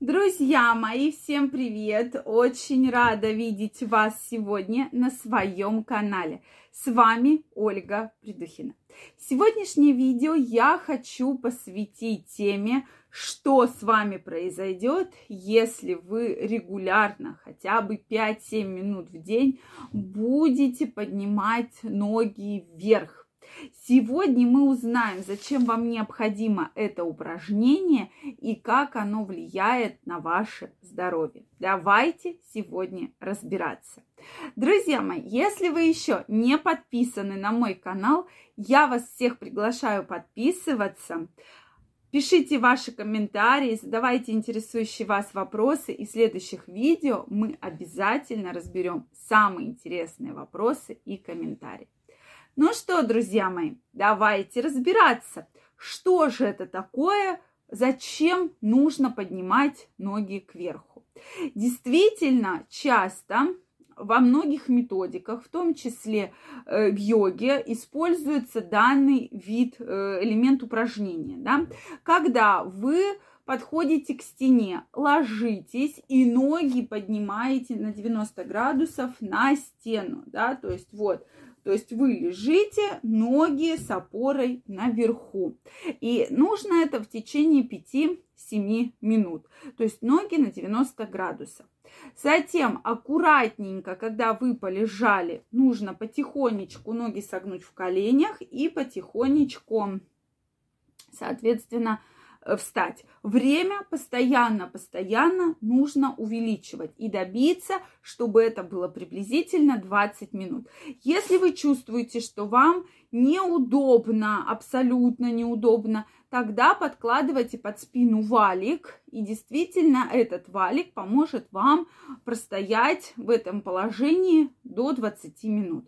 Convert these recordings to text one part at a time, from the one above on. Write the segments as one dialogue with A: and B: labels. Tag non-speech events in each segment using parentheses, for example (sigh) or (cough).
A: Друзья мои, всем привет! Очень рада видеть вас сегодня на своем канале. С вами Ольга Придухина. Сегодняшнее видео я хочу посвятить теме, что с вами произойдет, если вы регулярно, хотя бы 5-7 минут в день, будете поднимать ноги вверх Сегодня мы узнаем, зачем вам необходимо это упражнение и как оно влияет на ваше здоровье. Давайте сегодня разбираться. Друзья мои, если вы еще не подписаны на мой канал, я вас всех приглашаю подписываться. Пишите ваши комментарии, задавайте интересующие вас вопросы, и в следующих видео мы обязательно разберем самые интересные вопросы и комментарии. Ну что, друзья мои, давайте разбираться, что же это такое, зачем нужно поднимать ноги кверху. Действительно, часто во многих методиках, в том числе э, в йоге, используется данный вид, э, элемент упражнения. Да? Когда вы подходите к стене, ложитесь и ноги поднимаете на 90 градусов на стену. Да? То есть вот то есть вы лежите, ноги с опорой наверху. И нужно это в течение 5-7 минут. То есть ноги на 90 градусов. Затем аккуратненько, когда вы полежали, нужно потихонечку ноги согнуть в коленях и потихонечку, соответственно, встать. Время постоянно, постоянно нужно увеличивать и добиться, чтобы это было приблизительно 20 минут. Если вы чувствуете, что вам неудобно, абсолютно неудобно, тогда подкладывайте под спину валик, и действительно этот валик поможет вам простоять в этом положении до 20 минут.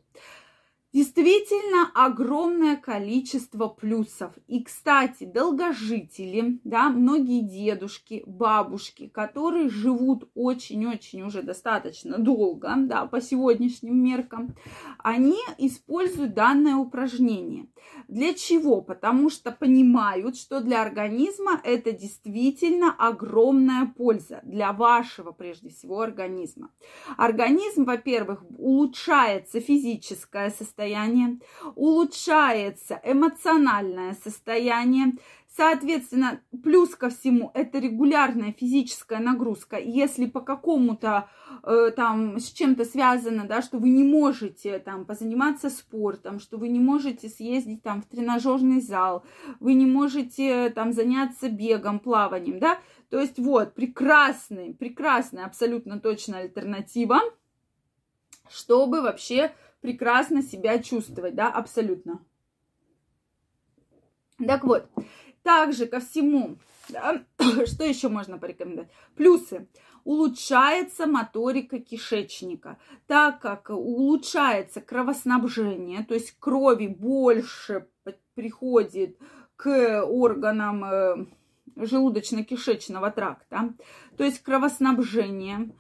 A: Действительно огромное количество плюсов. И, кстати, долгожители, да, многие дедушки, бабушки, которые живут очень-очень уже достаточно долго, да, по сегодняшним меркам, они используют данное упражнение. Для чего? Потому что понимают, что для организма это действительно огромная польза для вашего, прежде всего, организма. Организм, во-первых, улучшается физическое состояние, состояние, улучшается эмоциональное состояние. Соответственно, плюс ко всему, это регулярная физическая нагрузка. Если по какому-то э, там с чем-то связано, да, что вы не можете там позаниматься спортом, что вы не можете съездить там в тренажерный зал, вы не можете там заняться бегом, плаванием, да, то есть вот прекрасный, прекрасная абсолютно точная альтернатива, чтобы вообще прекрасно себя чувствовать, да, абсолютно. Так вот, также ко всему, да, (coughs) что еще можно порекомендовать? Плюсы. Улучшается моторика кишечника, так как улучшается кровоснабжение, то есть крови больше приходит к органам э, желудочно-кишечного тракта, то есть кровоснабжение,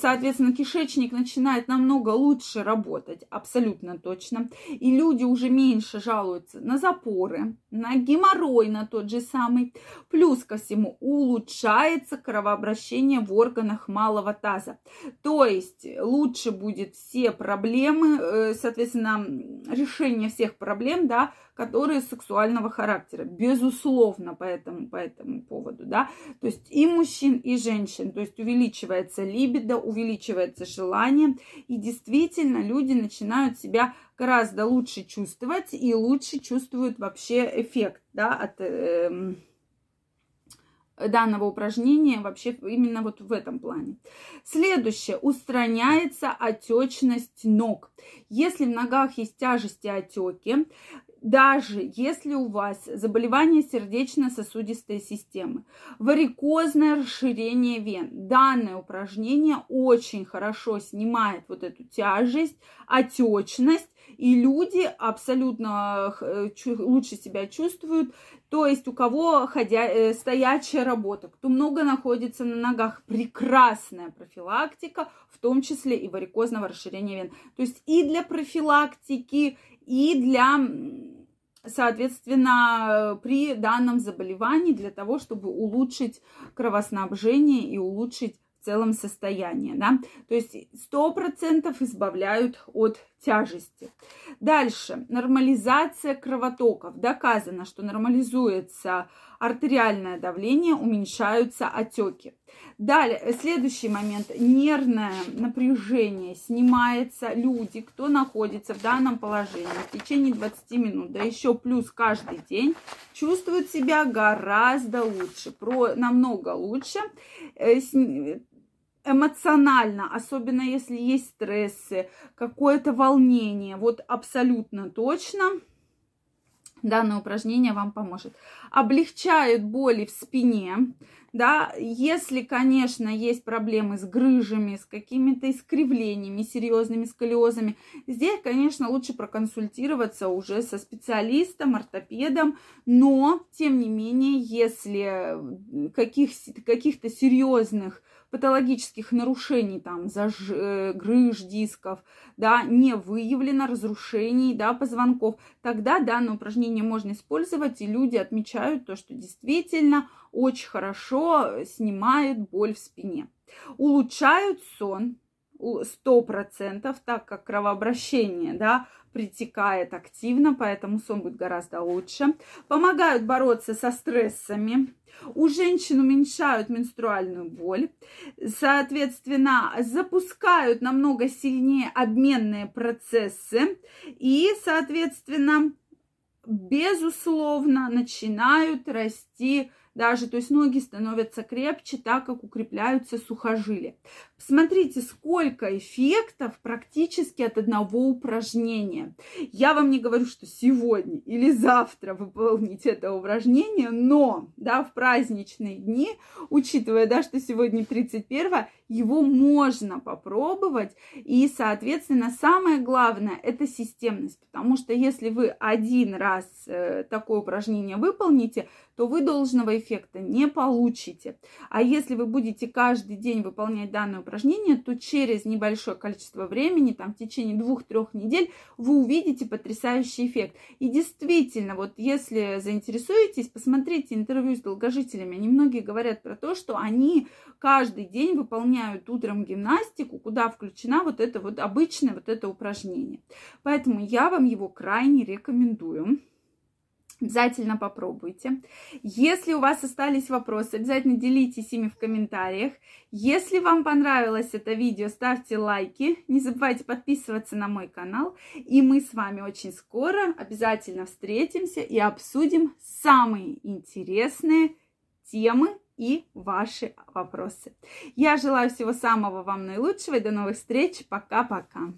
A: соответственно, кишечник начинает намного лучше работать, абсолютно точно. И люди уже меньше жалуются на запоры, на геморрой на тот же самый. Плюс ко всему улучшается кровообращение в органах малого таза. То есть лучше будет все проблемы, э, соответственно, решение всех проблем, да, которые сексуального характера, безусловно, по этому, по этому поводу, да, то есть и мужчин, и женщин, то есть увеличивается либидо, увеличивается желание, и действительно люди начинают себя гораздо лучше чувствовать и лучше чувствуют вообще эффект, да, от э, данного упражнения вообще именно вот в этом плане. Следующее. Устраняется отечность ног. Если в ногах есть тяжести отеки, даже если у вас заболевание сердечно-сосудистой системы, варикозное расширение вен, данное упражнение очень хорошо снимает вот эту тяжесть, отечность, и люди абсолютно э, лучше себя чувствуют. То есть у кого ходя, э, стоячая работа, кто много находится на ногах, прекрасная профилактика, в том числе и варикозного расширения вен. То есть и для профилактики, и для соответственно, при данном заболевании для того, чтобы улучшить кровоснабжение и улучшить в целом состояние, да, то есть сто процентов избавляют от тяжести. Дальше, нормализация кровотоков. Доказано, что нормализуется артериальное давление, уменьшаются отеки. Далее, следующий момент. Нервное напряжение снимается. Люди, кто находится в данном положении в течение 20 минут, да еще плюс каждый день, чувствуют себя гораздо лучше, про, намного лучше э, эмоционально, особенно если есть стрессы, какое-то волнение, вот абсолютно точно данное упражнение вам поможет. Облегчает боли в спине, да, если, конечно, есть проблемы с грыжами, с какими-то искривлениями, серьезными сколиозами, здесь, конечно, лучше проконсультироваться уже со специалистом, ортопедом, но, тем не менее, если каких, каких-то серьезных патологических нарушений, там, заж... Э, грыж дисков, да, не выявлено разрушений, да, позвонков, тогда данное упражнение можно использовать, и люди отмечают то, что действительно очень хорошо снимает боль в спине. Улучшают сон, сто процентов, так как кровообращение, да, притекает активно, поэтому сон будет гораздо лучше. Помогают бороться со стрессами. У женщин уменьшают менструальную боль. Соответственно, запускают намного сильнее обменные процессы. И, соответственно, безусловно, начинают расти даже, то есть ноги становятся крепче, так как укрепляются сухожилия. Посмотрите, сколько эффектов практически от одного упражнения. Я вам не говорю, что сегодня или завтра выполнить это упражнение, но, да, в праздничные дни, учитывая, да, что сегодня 31 его можно попробовать. И, соответственно, самое главное – это системность. Потому что если вы один раз э, такое упражнение выполните, то вы должного эффекта не получите. А если вы будете каждый день выполнять данное упражнение, то через небольшое количество времени, там в течение двух-трех недель, вы увидите потрясающий эффект. И действительно, вот если заинтересуетесь, посмотрите интервью с долгожителями. Они многие говорят про то, что они каждый день выполняют утром гимнастику, куда включена вот это вот обычное вот это упражнение. Поэтому я вам его крайне рекомендую. Обязательно попробуйте. Если у вас остались вопросы, обязательно делитесь ими в комментариях. Если вам понравилось это видео, ставьте лайки. Не забывайте подписываться на мой канал. И мы с вами очень скоро обязательно встретимся и обсудим самые интересные темы и ваши вопросы. Я желаю всего самого вам наилучшего и до новых встреч. Пока-пока.